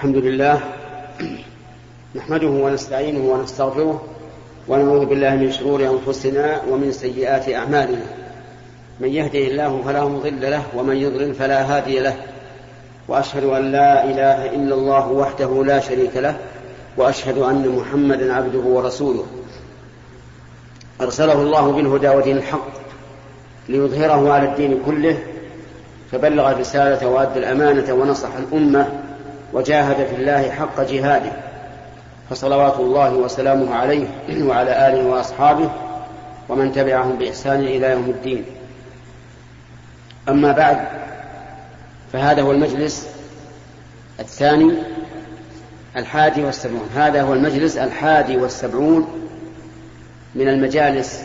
الحمد لله نحمده ونستعينه ونستغفره ونعوذ بالله من شرور أنفسنا ومن سيئات أعمالنا. من يهده الله فلا مضل له ومن يضلل فلا هادي له. وأشهد أن لا إله إلا الله وحده لا شريك له وأشهد أن محمدا عبده ورسوله. أرسله الله بالهدى ودين الحق ليظهره على الدين كله فبلغ الرسالة وأدى الأمانة ونصح الأمة وجاهد في الله حق جهاده فصلوات الله وسلامه عليه وعلى آله وأصحابه ومن تبعهم بإحسان إلى يوم الدين. أما بعد فهذا هو المجلس الثاني الحادي والسبعون. هذا هو المجلس الحادي والسبعون من المجالس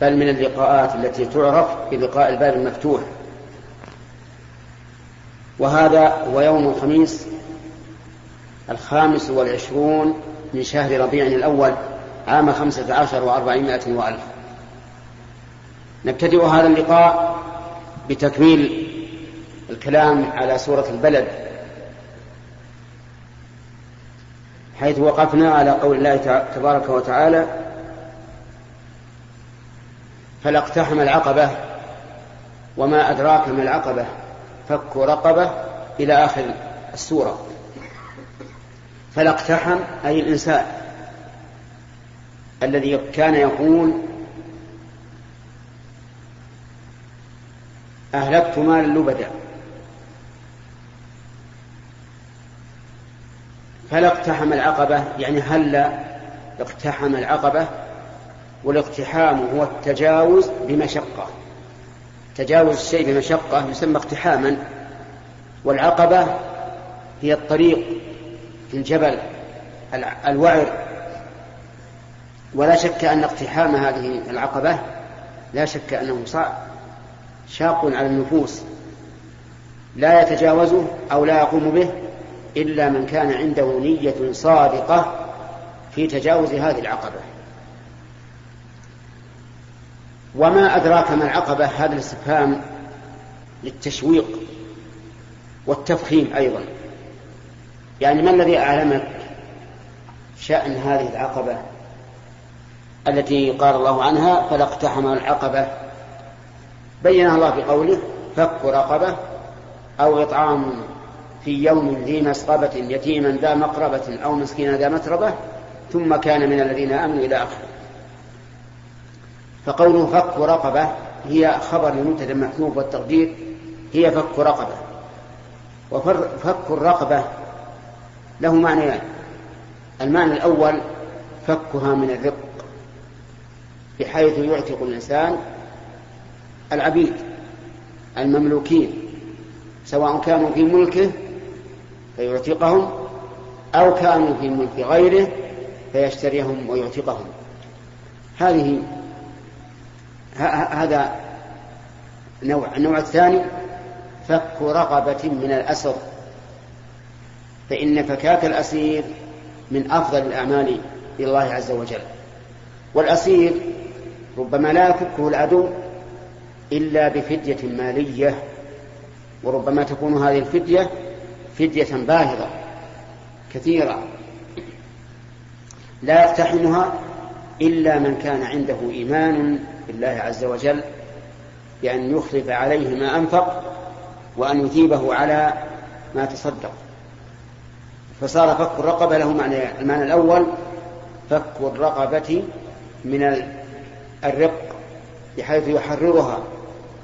بل من اللقاءات التي تعرف بلقاء الباب المفتوح. وهذا هو يوم الخميس الخامس والعشرون من شهر ربيع الأول عام خمسة عشر وأربعمائة وألف. نبتدئ هذا اللقاء بتكميل الكلام على سورة البلد حيث وقفنا على قول الله تبارك وتعالى فلا اقتحم العقبة وما أدراك ما العقبة؟ فك رقبة إلى آخر السورة. فلا اقتحم أي الإنسان الذي كان يقول أهلكت مالا لبدا. فلا اقتحم العقبة يعني هلا اقتحم العقبة؟ والاقتحام هو التجاوز بمشقة. تجاوز الشيء بمشقة يسمى اقتحاما والعقبة هي الطريق في الجبل الوعر. ولا شك أن اقتحام هذه العقبة لا شك أنه صعب شاق على النفوس. لا يتجاوزه أو لا يقوم به إلا من كان عنده نية صادقة في تجاوز هذه العقبة. وما أدراك ما العقبة؟ هذا الاستفهام للتشويق والتفخيم أيضا. يعني ما الذي أعلمك شأن هذه العقبة التي قال الله عنها؟ فلا اقتحم العقبة. بينها الله بقوله فك رقبة أو إطعام في يوم ذي مسقبة يتيما ذا مقربة أو مسكينا ذا متربة ثم كان من الذين آمنوا إلى آخره. فقوله فك رقبة هي خبر لمنتدى محذوف والتقدير هي فك رقبة. وفك الرقبة له معنيان. المعنى الأول فكها من الرق بحيث يعتق الإنسان العبيد المملوكين سواء كانوا في ملكه فيعتقهم أو كانوا في ملك غيره فيشتريهم ويعتقهم. هذه هذا نوع النوع الثاني فك رقبة من الأسر. فإن فكاك الأسير من أفضل الأعمال لله عز وجل. والأسير ربما لا يفكه العدو إلا بفدية مالية وربما تكون هذه الفدية فدية باهظة كثيرة. لا يقتحمها إلا من كان عنده إيمان بالله عز وجل بأن يخلف عليه ما أنفق وأن يثيبه على ما تصدق. فصار فك الرقبة له معنى المعنى الأول فك الرقبة من الرق بحيث يحررها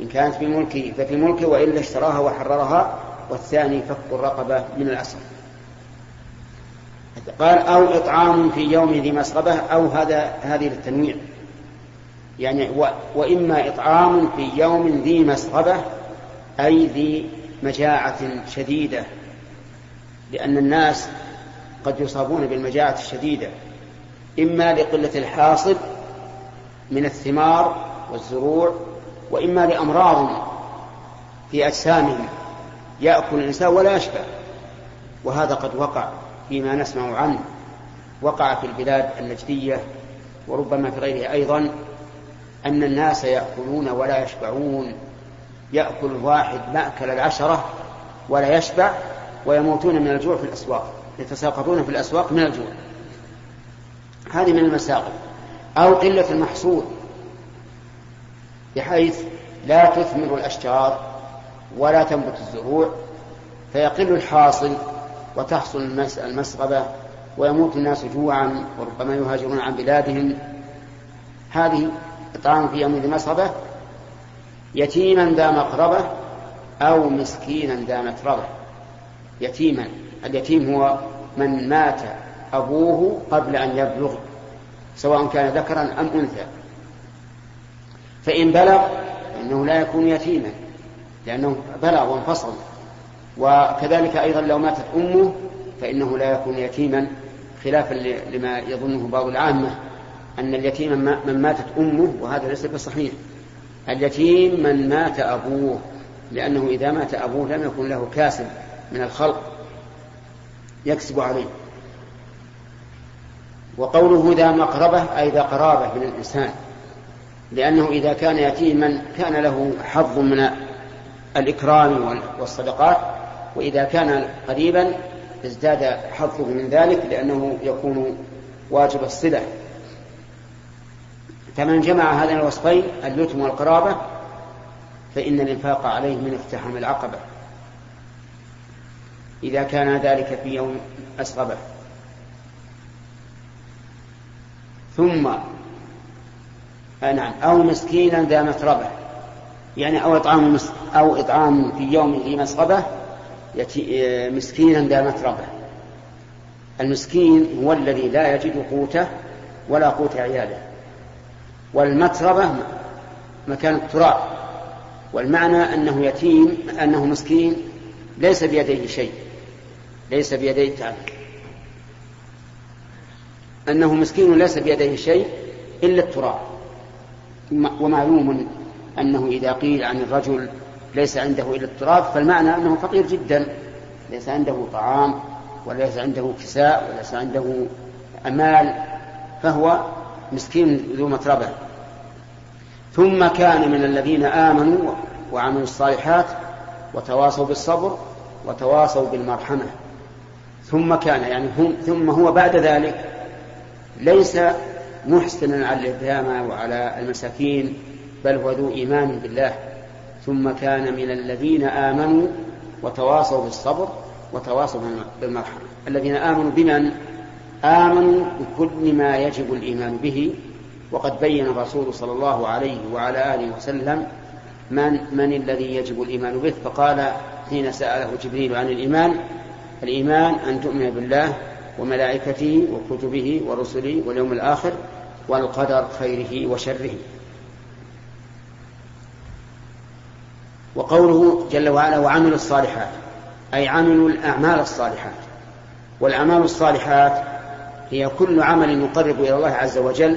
إن كانت في ملكه ففي ملكه وإلا اشتراها وحررها والثاني فك الرقبة من الأسر قال أو إطعام في يوم ذي مسغبة أو هذا هذه للتنويع. يعني و وإما إطعام في يوم ذي مسغبة أي ذي مجاعة شديدة. لأن الناس قد يصابون بالمجاعة الشديدة. إما لقلة الحاصل من الثمار والزروع وإما لأمراض في أجسامهم. يأكل الإنسان ولا يشبع. وهذا قد وقع. فيما نسمع عنه وقع في البلاد النجدية وربما في غيرها أيضا أن الناس يأكلون ولا يشبعون. يأكل الواحد مأكل العشرة ولا يشبع ويموتون من الجوع في الأسواق يتساقطون في الأسواق من الجوع. هذه من المساقط. أو قلة المحصول بحيث لا تثمر الأشجار ولا تنبت الزروع فيقل الحاصل وتحصل المسغبة ويموت الناس جوعا وربما يهاجرون عن بلادهم. هذه إطعام في يوم ذي مسغبة. يتيما ذا مقربة أو مسكينا ذا متربة. يتيما. اليتيم هو من مات أبوه قبل أن يبلغ سواء كان ذكرا أم أنثى. فإن بلغ فإنه لا يكون يتيما لأنه بلغ وانفصل. وكذلك أيضا لو ماتت أمه فإنه لا يكون يتيما خلافا لما يظنه بعض العامة أن اليتيم من ماتت أمه وهذا ليس بصحيح. اليتيم من مات أبوه لأنه إذا مات أبوه لم يكن له كاسب من الخلق يكسب عليه. وقوله ذا مقربة أي ذا قرابة من الإنسان لأنه إذا كان يتيما كان له حظ من الإكرام والصدقات وإذا كان قريبا ازداد حظه من ذلك لأنه يكون واجب الصلة. فمن جمع هذين الوصفين اليتم والقرابة فإن الإنفاق عليه من اقتحام العقبة. إذا كان ذلك في يوم أسغبه ثم آه نعم أو مسكينا ذا متربة. يعني أو إطعام أو إطعام في يوم ذي مسغبة مسكينا ذا متربة. المسكين هو الذي لا يجد قوته ولا قوت عياله. والمتربة مكان التراب. والمعنى أنه يتيم أنه مسكين ليس بيديه شيء. ليس بيديه تعب. أنه مسكين ليس بيديه شيء إلا التراب. ومعلوم أنه إذا قيل عن الرجل ليس عنده إلا التراب فالمعنى أنه فقير جدا. ليس عنده طعام وليس عنده كساء وليس عنده أمال فهو مسكين ذو متربة. ثم كان من الذين آمنوا وعملوا الصالحات وتواصوا بالصبر وتواصوا بالمرحمة. ثم كان يعني هم ثم هو بعد ذلك ليس محسنا على اليتامى وعلى المساكين بل هو ذو إيمان بالله. ثم كان من الذين آمنوا وتواصوا بالصبر وتواصوا بالمرحمة. الذين آمنوا بمن؟ آمنوا بكل ما يجب الإيمان به وقد بين الرسول صلى الله عليه وعلى آله وسلم من من الذي يجب الإيمان به. فقال حين سأله جبريل عن الإيمان الإيمان أن تؤمن بالله وملائكته وكتبه ورسله واليوم الآخر والقدر خيره وشره. وقوله جل وعلا وعملوا الصالحات أي عملوا الأعمال الصالحات. والأعمال الصالحات هي كل عمل يقرب إلى الله عز وجل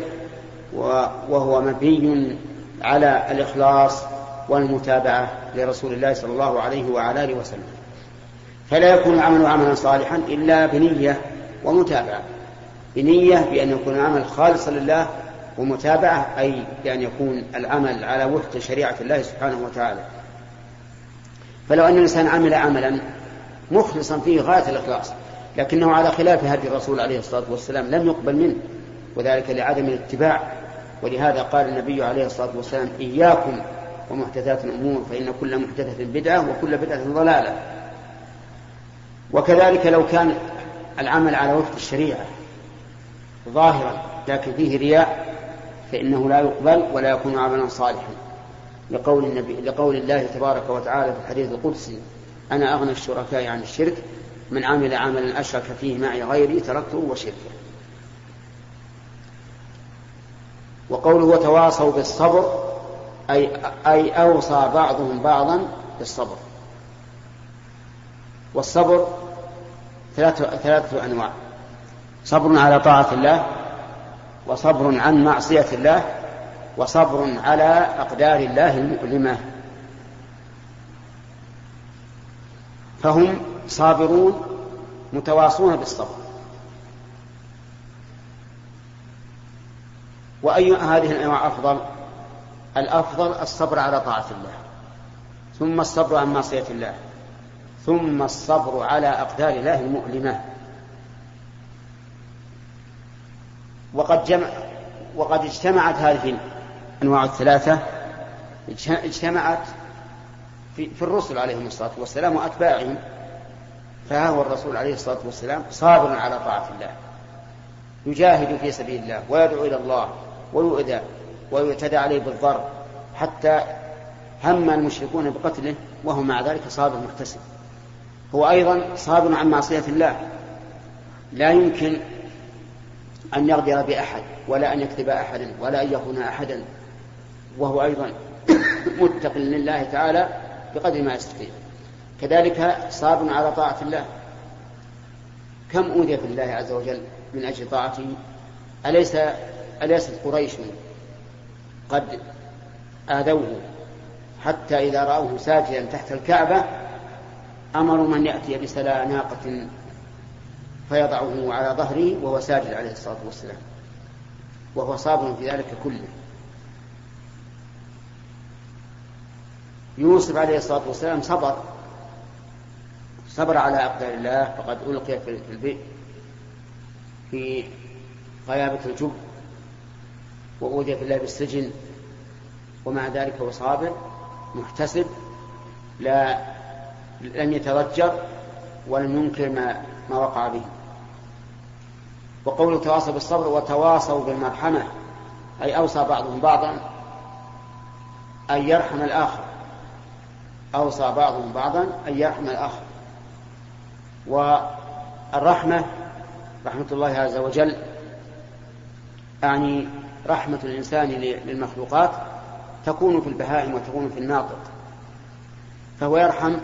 وهو مبني على الإخلاص والمتابعة لرسول الله صلى الله عليه وعلى آله وسلم. فلا يكون العمل عملا صالحا إلا بنية ومتابعة. بنية بأن يكون العمل خالصا لله ومتابعة أي بأن يكون العمل على وفق شريعة الله سبحانه وتعالى. فلو أن الإنسان عمل عملا مخلصا فيه غاية الإخلاص لكنه على خلاف هدي الرسول عليه الصلاة والسلام لم يقبل منه وذلك لعدم الاتباع. ولهذا قال النبي عليه الصلاة والسلام إياكم ومحدثات الأمور فإن كل محدثة بدعة وكل بدعة ضلالة. وكذلك لو كان العمل على وفق الشريعة ظاهرا لكن فيه رياء فإنه لا يقبل ولا يكون عملا صالحا. لقول النبي لقول الله تبارك وتعالى في الحديث القدسي أنا أغنى الشركاء عن الشرك من عمل عملا أشرك فيه معي غيري تركته وشركه. وقوله وتواصوا بالصبر أي أي أوصى بعضهم بعضا بالصبر. والصبر ثلاثة, ثلاثة أنواع صبر على طاعة الله وصبر عن معصية الله وصبر على أقدار الله المؤلمة. فهم صابرون متواصون بالصبر. وأي هذه الأنواع أفضل؟ الأفضل الصبر على طاعة الله. ثم الصبر عن معصية الله. ثم الصبر على أقدار الله المؤلمة. وقد جمع وقد اجتمعت هذه الأنواع الثلاثة اجتمعت في, في الرسل عليهم الصلاة والسلام وأتباعهم فها هو الرسول عليه الصلاة والسلام صابر على طاعة الله يجاهد في سبيل الله ويدعو إلى الله ويؤذى ويعتدى عليه بالضرب حتى هم المشركون بقتله وهو مع ذلك صابر محتسب هو أيضا صابر عن معصية الله. لا يمكن أن يغدر بأحد ولا أن يكذب أحدا ولا أن يخون أحدا. وهو أيضا متق لله تعالى بقدر ما يستطيع. كذلك صابر على طاعة الله. كم أوذي في الله عز وجل من أجل طاعته؟ أليس أليست قريش قد آذوه حتى إذا رأوه ساجدا تحت الكعبة أمروا من يأتي بسلا ناقة فيضعه على ظهره وهو ساجد عليه الصلاة والسلام. وهو صابر في ذلك كله. يوسف عليه الصلاة والسلام صبر. صبر على أقدار الله فقد ألقي في البئر في غيابة الجب وأوذي في الله بالسجن ومع ذلك هو صابر محتسب لا لم يتضجر ولم ينكر ما ما وقع به. وقوله تواصوا بالصبر وتواصوا بالمرحمة أي أوصى بعضهم بعضا أن يرحم الآخر. أوصى بعضهم بعضا أن يرحم الآخر والرحمة رحمة الله عز وجل أعني رحمة الإنسان للمخلوقات تكون في البهائم وتكون في الناطق. فهو يرحم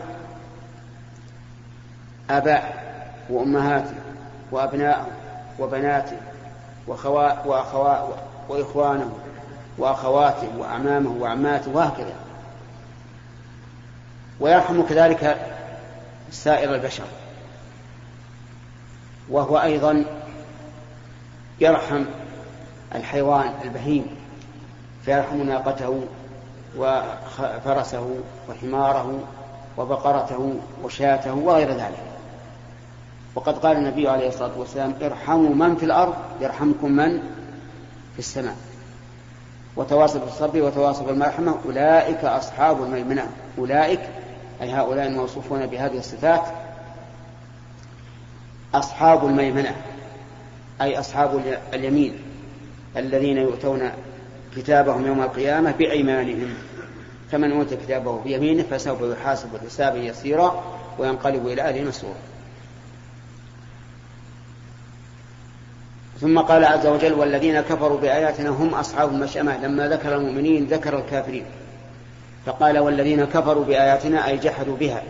آباء وأمهاته وأبناءه وبناته وخوا وأخوا وإخوانه وأخواته وأعمامه وعماته وهكذا. ويرحم كذلك سائر البشر. وهو أيضا يرحم الحيوان البهيم فيرحم ناقته وفرسه وحماره وبقرته وشاته وغير ذلك. وقد قال النبي عليه الصلاة والسلام ارحموا من في الأرض يرحمكم من في السماء. وتواصل بالصبر وتواصل بالمرحمة أولئك أصحاب الميمنة أولئك أي هؤلاء الموصوفون بهذه الصفات أصحاب الميمنة أي أصحاب اليمين الذين يؤتون كتابهم يوم القيامة بأيمانهم. فمن أوتي كتابه بيمينه فسوف يحاسب حسابا يسيرا وينقلب إلى أهله مسرورا ثم قال عز وجل والذين كفروا بآياتنا هم أصحاب المشأمة. لما ذكر المؤمنين ذكر الكافرين. فقال والذين كفروا بآياتنا أي جحدوا بها.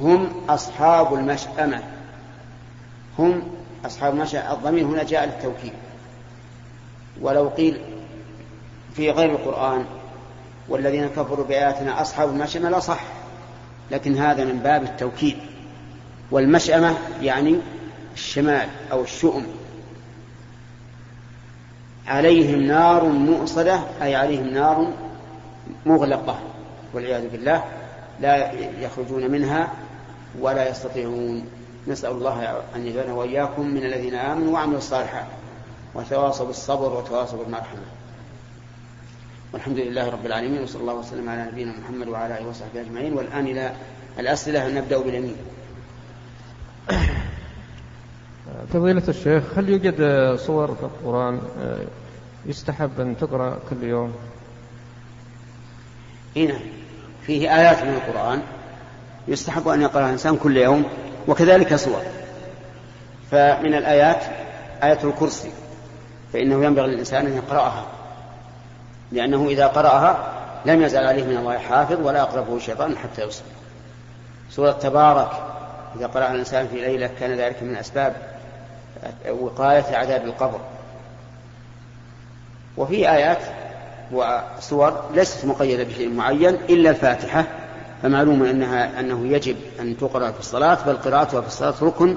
هم أصحاب المشأمة. هم أصحاب المشأمة. الضمير هنا جاء للتوكيد. ولو قيل في غير القرآن والذين كفروا بآياتنا أصحاب المشأمة لا صح. لكن هذا من باب التوكيد. والمشأمة يعني الشمال أو الشؤم. عليهم نار مؤصدة أي عليهم نار مغلقة والعياذ بالله لا يخرجون منها ولا يستطيعون. نسأل الله أن يجعلنا وإياكم من الذين آمنوا وعملوا الصالحات. وتواصوا بالصبر وتواصوا بالمرحمة. والحمد لله رب العالمين وصلى الله وسلم على نبينا محمد وعلى آله وصحبه أجمعين. والآن إلى الأسئلة نبدأ باليمين؟ فضيلة الشيخ هل يوجد صور في القرآن يستحب أن تقرأ كل يوم؟ هنا فيه آيات من القرآن يستحب أن يقرأها الإنسان كل يوم وكذلك صور. فمن الآيات آية الكرسي فإنه ينبغي للإنسان أن يقرأها لأنه إذا قرأها لم يزل عليه من الله حافظ ولا يقربه شيطان حتى يصبح سورة تبارك إذا قرأها الإنسان في ليلة كان ذلك من أسباب وقاية عذاب القبر. وفي آيات وسور ليست مقيدة بشيء معين إلا الفاتحة فمعلوم أنها أنه يجب أن تقرأ في الصلاة بل قراءتها في الصلاة ركن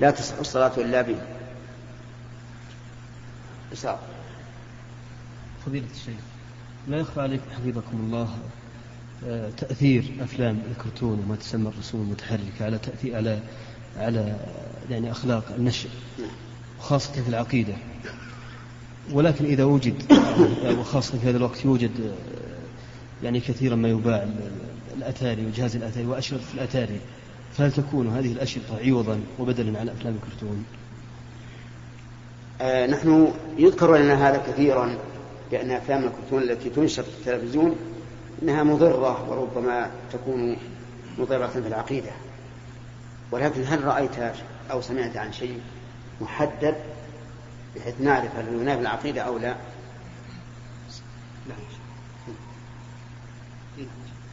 لا تصح الصلاة إلا به. فضيلة الشيخ لا يخفى عليكم حفظكم الله آه، تأثير أفلام الكرتون وما تسمى الرسوم المتحركة على تأثير على على يعني أخلاق النشء وخاصة في العقيدة ولكن إذا وجد وخاصة في هذا الوقت يوجد يعني كثيرا ما يباع الأتاري وجهاز الأتاري وأشرطة الأتاري فهل تكون هذه الأشرطة عوضا وبدلا عن أفلام الكرتون؟ آه نحن يذكر لنا هذا كثيرا بأن أفلام الكرتون التي تنشر في التلفزيون إنها مضرة وربما تكون مضرة في العقيدة ولكن هل رأيت أو سمعت عن شيء محدد بحيث نعرف هل ينافي العقيدة أو لا؟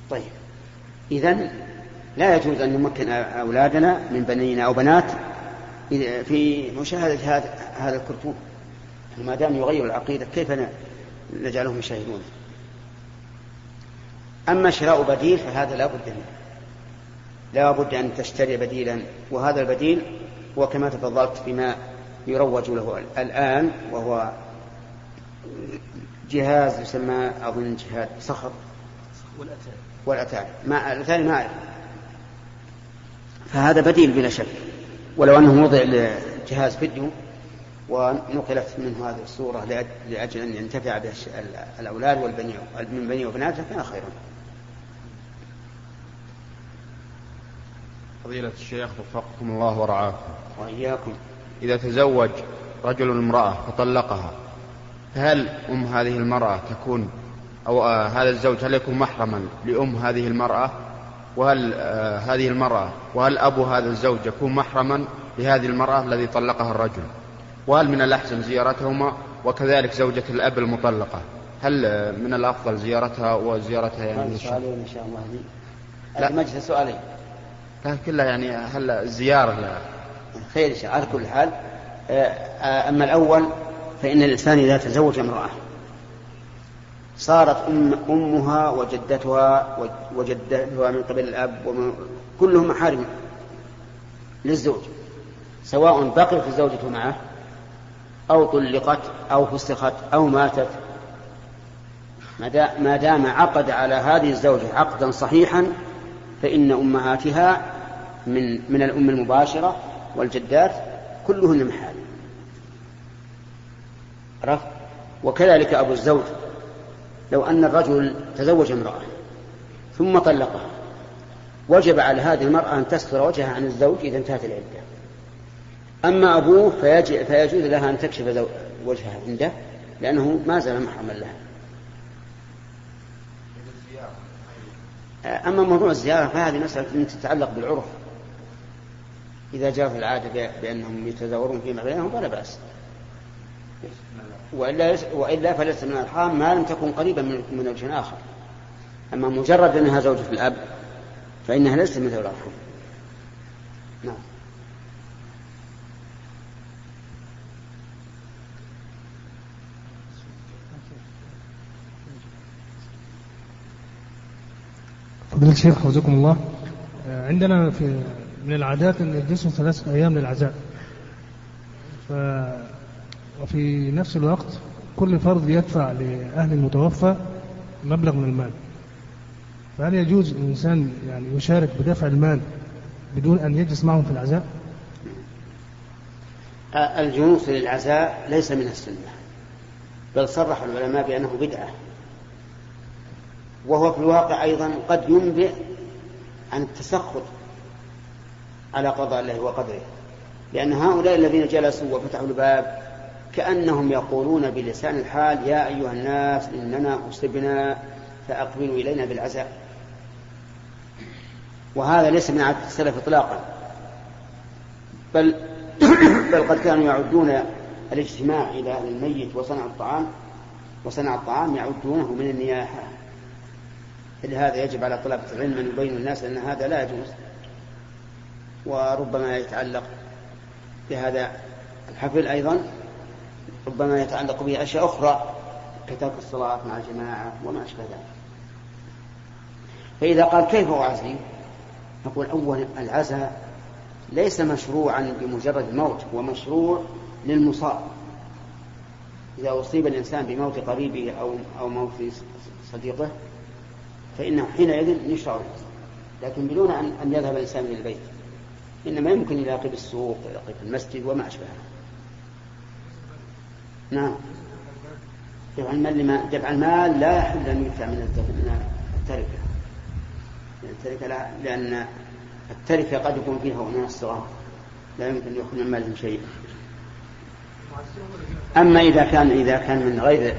طيب. إذا لا يجوز أن نمكن أولادنا من بنينا أو بنات في مشاهدة هذا هذا الكرتون. ما دام يغير العقيدة كيف نجعلهم يشاهدون؟ أما شراء بديل فهذا لا بد منه. لا بد أن تشتري بديلا وهذا البديل هو كما تفضلت بما يروج له الآن وهو جهاز يسمى أظن جهاز صخر والأتاري والأتاري ما الأتاري ما أعرف. فهذا بديل بلا شك. ولو أنه وضع لجهاز فيديو ونقلت منه هذه الصورة لأجل أن ينتفع به الأولاد والبني من بني وبناته كان خيرا. فضيلة الشيخ وفقكم الله ورعاكم. وإياكم. إذا تزوج رجل امرأة فطلقها فهل أم هذه المرأة تكون أو آه هذا الزوج هل يكون محرما لأم هذه المرأة؟ وهل آه هذه المرأة وهل أبو هذا الزوج يكون محرما لهذه المرأة الذي طلقها الرجل؟ وهل من الأحسن زيارتهما؟ وكذلك زوجة الأب المطلقة هل آه من الأفضل زيارتها وزيارتها يعني؟ سؤالين إن شاء الله. لا. مجلس سؤالين. لا كلها يعني هل الزيارة لا خير إن شاء على كل حال. آه، أما الأول فإن الإنسان إذا تزوج امرأة صارت أم أمها وجدتها وجدتها من قبل الأب ومن كلهم محارم للزوج سواء بقيت الزوجة معه أو طلقت أو فسخت أو ماتت. ما دام عقد على هذه الزوجة عقدا صحيحا فإن أمهاتها من من الأم المباشرة والجدات كلهن محارم عرفت؟ وكذلك أبو الزوج لو أن الرجل تزوج امرأة ثم طلقها وجب على هذه المرأة أن تستر وجهها عن الزوج إذا انتهت العدة. أما أبوه فيجوز لها أن تكشف وجهها عنده لأنه ما زال محرما لها. أما موضوع الزيارة فهذه مسألة تتعلق بالعرف. إذا جرت العادة بأنهم يتزاورون فيما بينهم فلا بأس. وإلا, وإلا فليس من الأرحام ما لم تكن قريبا من وجه آخر. أما مجرد أنها زوجة الأب فإنها ليست مثل الأرحام نعم. فضيلة الشيخ حفظكم الله. عندنا في من العادات أن يجلسوا ثلاثة أيام للعزاء. ف وفي نفس الوقت كل فرد يدفع لأهل المتوفى مبلغ من المال. فهل يجوز الإنسان يعني يشارك بدفع المال بدون أن يجلس معهم في العزاء؟ الجلوس للعزاء ليس من السنة بل صرح العلماء بأنه بدعة. وهو في الواقع أيضا قد ينبئ عن التسخط على قضاء الله وقدره. لأن هؤلاء الذين جلسوا وفتحوا الباب كأنهم يقولون بلسان الحال يا أيها الناس إننا أصبنا فأقبلوا إلينا بالعزاء. وهذا ليس من عادة السلف إطلاقا. بل بل قد كانوا يعدون الاجتماع إلى أهل الميت وصنع الطعام وصنع الطعام يعدونه من النياحة. لهذا يجب على طلبة العلم أن يبينوا الناس أن هذا لا يجوز. وربما يتعلق بهذا الحفل أيضا ربما يتعلق به أشياء أخرى كترك الصلاة مع الجماعة وما أشبه ذلك. فإذا قال كيف أعزي؟ نقول أولا العزاء ليس مشروعا بمجرد الموت هو مشروع للمصاب. إذا أصيب الإنسان بموت قريبه أو أو موت صديقه فإنه حينئذ يشرع لكن بدون أن يذهب الإنسان إلى البيت. إنما يمكن يلاقي بالسوق يلاقي في المسجد وما أشبهه. نعم. دفع المال لما دفع المال لا يحل أن يدفع من التركة. التركة لا لأن التركة قد يكون فيها أناس صغار لا يمكن يأخذ من مالهم شيء. أما إذا كان إذا كان من غير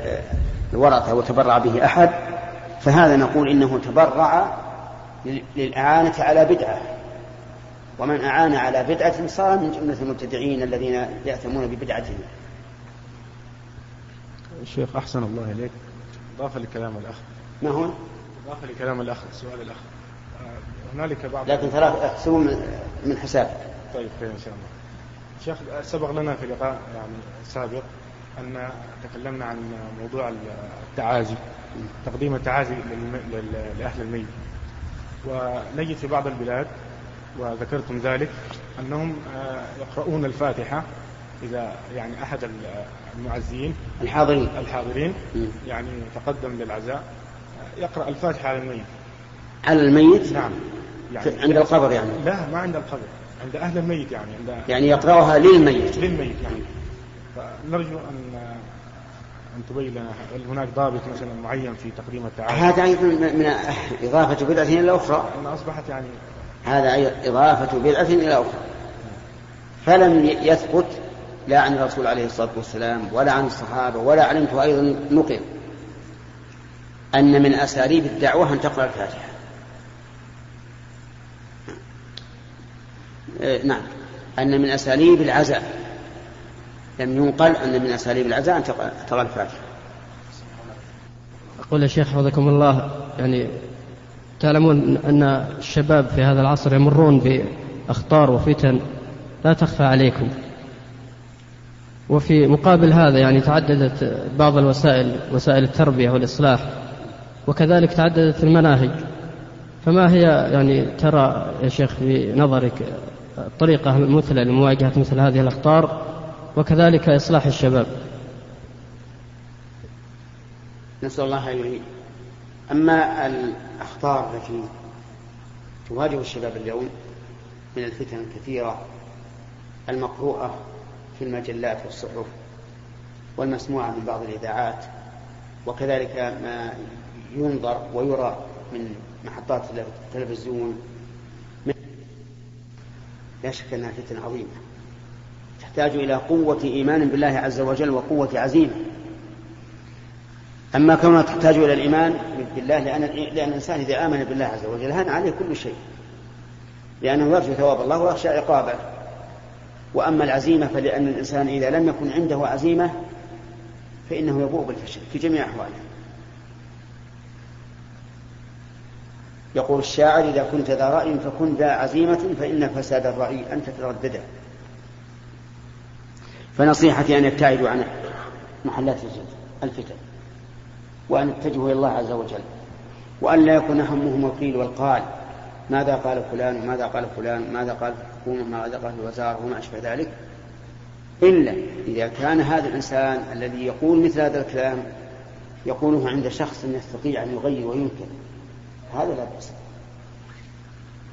الورثة وتبرع به أحد فهذا نقول إنه تبرع للإعانة على بدعة. ومن أعان على بدعة صار من جملة المبتدعين الذين يأثمون ببدعتهم. الشيخ أحسن الله إليك. إضافة لكلام الأخ. ما هو؟ إضافة لكلام الأخ سؤال الأخ. هنالك بعض لكن ترى احسبوا من حساب. طيب خير إن شاء الله. شيخ سبق لنا في لقاء يعني سابق أن تكلمنا عن موضوع التعازي تقديم التعازي لأهل الميت. ونجد في بعض البلاد وذكرتم ذلك أنهم يقرؤون الفاتحة إذا يعني أحد المعزين الحاضرين. الحاضرين يعني تقدم للعزاء. يقرأ الفاتحة على الميت. على الميت؟ نعم. يعني عند القبر يعني؟ لا ما عند القبر عند أهل الميت يعني عند يعني يقرأها للميت. للميت يعني. فنرجو أن أن تبين لنا هل هناك ضابط مثلا معين في تقديم التعاون. هذا أيضا من إضافة بدعة إلى أخرى أن أصبحت يعني هذا إضافة بدعة إلى أخرى. فلم يثبت لا عن الرسول عليه الصلاة والسلام ولا عن الصحابة ولا علمته أيضا نقل أن من أساليب الدعوة أن تقرأ الفاتحة. إيه، نعم. أن من أساليب العزاء. لم ينقل أن من أساليب العزاء أن تقرأ الفاتحة. أقول يا شيخ حفظكم الله يعني تعلمون أن الشباب في هذا العصر يمرون بأخطار وفتن لا تخفى عليكم. وفي مقابل هذا يعني تعددت بعض الوسائل وسائل التربية والإصلاح وكذلك تعددت المناهج. فما هي يعني ترى يا شيخ في نظرك الطريقة المثلى لمواجهة مثل هذه الأخطار وكذلك إصلاح الشباب؟ نسأل الله أن أما الأخطار التي تواجه الشباب اليوم من الفتن الكثيرة المقروءة في المجلات والصحف والمسموعة من بعض الإذاعات وكذلك ما ينظر ويرى من محطات التلفزيون لا شك أنها فتن عظيمة تحتاج إلى قوة إيمان بالله عز وجل وقوة عزيمة. أما كونها تحتاج إلى الإيمان بالله لأن, لأن الإنسان إذا آمن بالله عز وجل هان عليه كل شيء لأنه يرجو ثواب الله ويخشى عقابه. وأما العزيمة فلأن الإنسان إذا لم يكن عنده عزيمة فإنه يبوء بالفشل في جميع أحواله. يقول الشاعر إذا كنت ذا رأي فكن ذا عزيمة فإن فساد الرأي أن تتردده. فنصيحتي أن يبتعدوا عن محلات الفتن. وأن يتجهوا إلى الله عز وجل. وأن لا يكون همهم القيل والقال. ماذا قال فلان وماذا قال فلان؟ ماذا قال الحكومة ماذا قال الوزارة وما أشبه ذلك. إلا إذا كان هذا الإنسان الذي يقول مثل هذا الكلام يقوله عند شخص يستطيع أن يغير وينكر. هذا لا بأس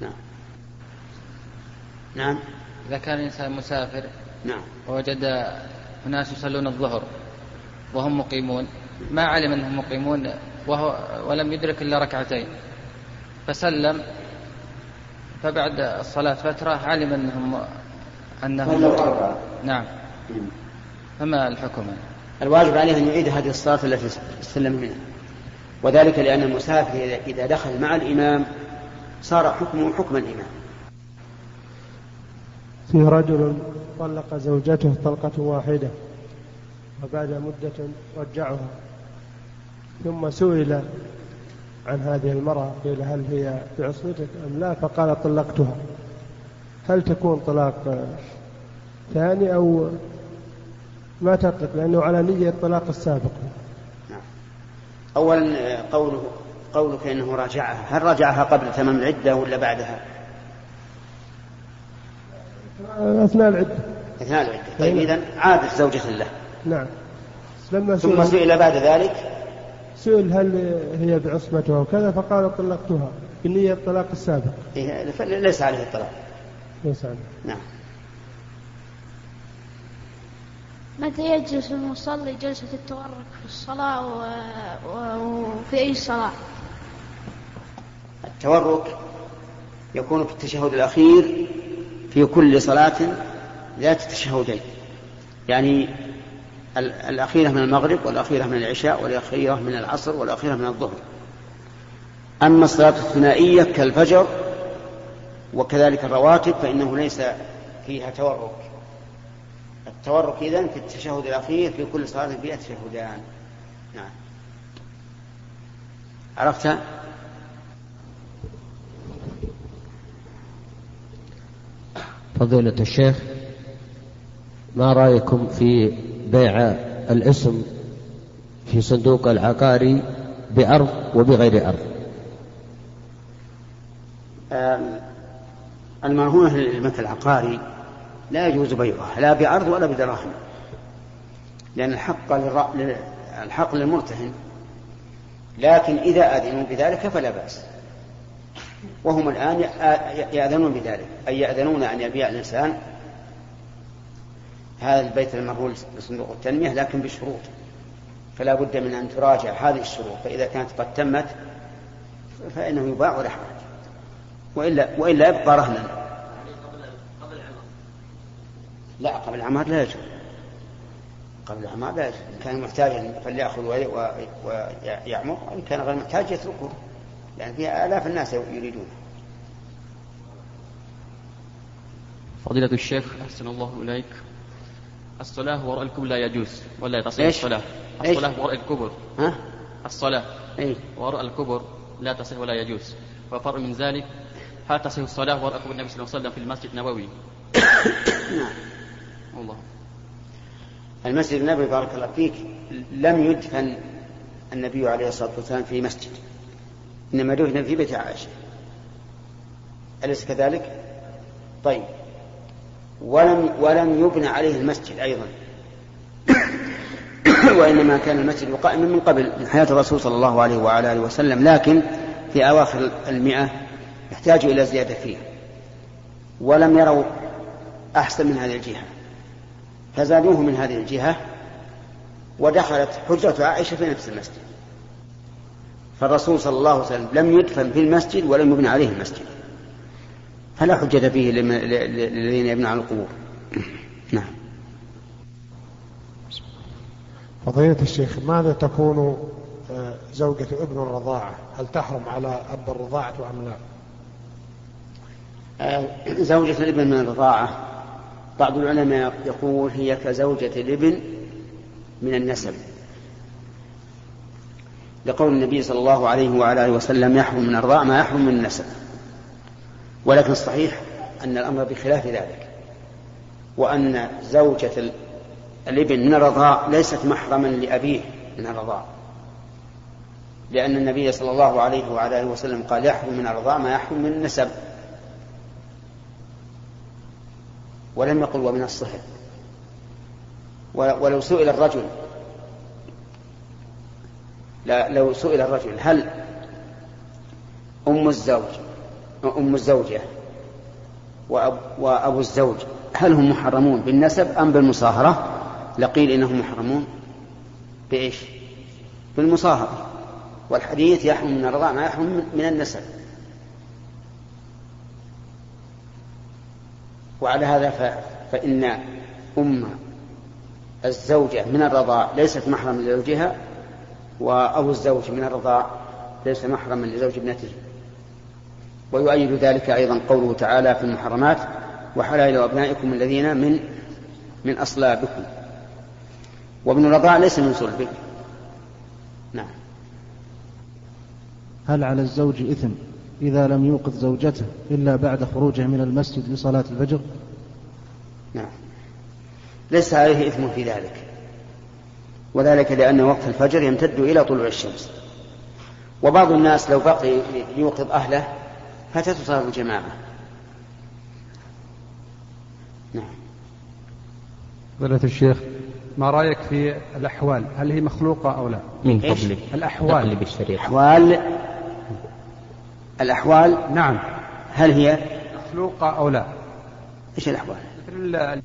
نعم. نعم. إذا كان الإنسان مسافر نعم. ووجد أناس يصلون الظهر وهم مقيمون ما علم أنهم مقيمون وهو ولم يدرك إلا ركعتين. فسلم. فبعد الصلاة فترة علم أنهم أنهم نعم. فما الحكم؟ الواجب عليه أن يعيد هذه الصلاة التي سلم منها. وذلك لأن المسافر إذا دخل مع الإمام صار حكمه حكم الإمام. في رجل طلق زوجته طلقة واحدة وبعد مدة رجعها. ثم سئل عن هذه المرأة قيل هل هي في عصمتك؟ أم لا فقال طلقتها. هل تكون طلاق ثاني أو ما تطلق؟ لأنه على نية الطلاق السابق. نعم. أولا قوله قولك إنه راجعها. هل راجعها قبل تمام العدة ولا بعدها؟ أثناء العدة. أثناء العدة. طيب إذا عادت زوجة له. نعم. لما ثم سئل بعد ذلك سئل هل هي بعصمتها وكذا فقال طلقتها بنية الطلاق السابق. إيه، ليس عليه الطلاق. ليس عليه. نعم. متى يجلس المصلي جلسة التورك في الصلاة و... وفي أي صلاة؟ التورك يكون في التشهد الأخير في كل صلاة ذات تشهدين. يعني الأخيرة من المغرب والأخيرة من العشاء والأخيرة من العصر والأخيرة من الظهر. أما الصلاة الثنائية كالفجر وكذلك الرواتب فإنه ليس فيها تورك. التورك إذن في التشهد الأخير في كل صلاة فيها تشهدان. نعم. عرفت؟ فضيلة الشيخ ما رأيكم في بيع الاسم في صندوق العقاري بأرض وبغير أرض. المرهونة للمثل العقاري لا يجوز بيعها لا بأرض ولا بدراهم. لأن الحق الحق للمرتهن لكن إذا أذنوا بذلك فلا بأس. وهم الآن يأذنون بذلك أي يأذنون أن يبيع الإنسان هذا البيت المرهون لصندوق التنمية لكن بشروط. فلا بد من أن تراجع هذه الشروط فإذا كانت قد تمت فإنه يباع ولا حرج. وإلا وإلا يبقى رهنا. لا قبل العمار لا يجوز. قبل العمار لا يجوز. إن كان محتاجا فليأخذ ويعمر وإن كان غير محتاج يتركه لأن فيها آلاف الناس يريدون. فضيلة الشيخ أحسن الله إليك. الصلاة وراء الكبر لا يجوز ولا تصح الصلاة. الصلاة وراء الكبر. ها؟ الصلاة أي؟ وراء الكبر لا تصح ولا يجوز. وفرق من ذلك هل تصح الصلاة وراء كبر النبي صلى الله عليه وسلم في المسجد النبوي. نعم الله المسجد النبوي بارك الله فيك لم يدفن النبي عليه الصلاة والسلام في مسجد إنما دفن في بيت عائشة. أليس كذلك؟ طيب. ولم ولم يبنى عليه المسجد أيضا. وإنما كان المسجد قائما من قبل من حياة الرسول صلى الله عليه وعلى آله وسلم لكن في أواخر المئة احتاجوا إلى زيادة فيه. ولم يروا أحسن من هذه الجهة. فزادوه من هذه الجهة ودخلت حجرة عائشة في نفس المسجد. فالرسول صلى الله عليه وسلم لم يدفن في المسجد ولم يبنى عليه المسجد. فلا حجة فيه للذين يبنون على القبور. نعم. فضيلة الشيخ ماذا تكون آه، زوجة ابن الرضاعة؟ هل تحرم على أب الرضاعة أم لا؟ آه، زوجة الابن من الرضاعة بعض العلماء يقول هي كزوجة الابن من النسب. لقول النبي صلى الله عليه وعلى آله وسلم يحرم من الرضاع ما يحرم من النسب. ولكن الصحيح أن الأمر بخلاف ذلك وأن زوجة الإبن من الرضاع ليست محرما لأبيه من الرضاع لأن النبي صلى الله عليه وعلى آله وسلم قال يحرم من الرضاع ما يحرم من النسب. ولم يقل ومن الصهر ولو سئل الرجل لو سئل الرجل هل أم الزوج أم الزوجة وأب وأبو الزوج. هل هم محرمون بالنسب أم بالمصاهرة؟ لقيل إنهم محرمون. بإيش؟ بالمصاهرة. والحديث يحرم من الرضاع ما يحرم من النسب. وعلى هذا فإن أم الزوجة من الرضاع ليست محرم لزوجها وأبو الزوج من الرضاع ليس محرما لزوج ابنته. ويؤيد ذلك أيضا قوله تعالى في المحرمات وحلائل أبنائكم الذين من من أصلابكم. وابن الرضاع ليس من صلبك نعم. هل على الزوج إثم إذا لم يوقظ زوجته إلا بعد خروجه من المسجد لصلاة الفجر؟ نعم. ليس عليه إثم في ذلك. وذلك لأن وقت الفجر يمتد إلى طلوع الشمس. وبعض الناس لو بقي ليوقظ أهله فاتته صلاة الجماعة. نعم. فضيلة الشيخ ما رأيك في الأحوال؟ هل هي مخلوقة أو لا؟ من؟ فضلك الأحوال. أحوال؟ الأحوال؟ نعم. هل هي مخلوقة أو لا؟ إيش الأحوال؟ مثل